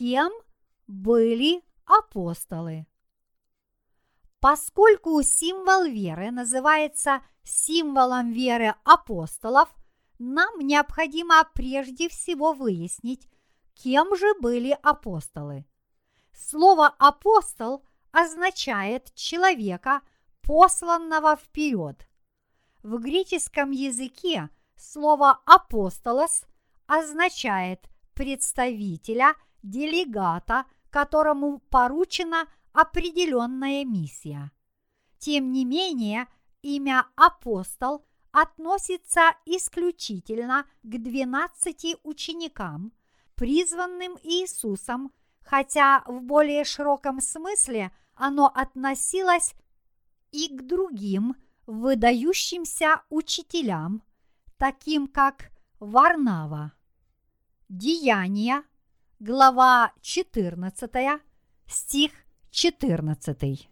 кем были апостолы. Поскольку символ веры называется символом веры апостолов, нам необходимо прежде всего выяснить, кем же были апостолы. Слово апостол означает человека, посланного вперед. В греческом языке слово апостолос означает представителя, делегата, которому поручена определенная миссия. Тем не менее, имя апостол относится исключительно к двенадцати ученикам, призванным Иисусом, хотя в более широком смысле оно относилось и к другим выдающимся учителям, таким как Варнава. Деяния, глава 14, стих 14.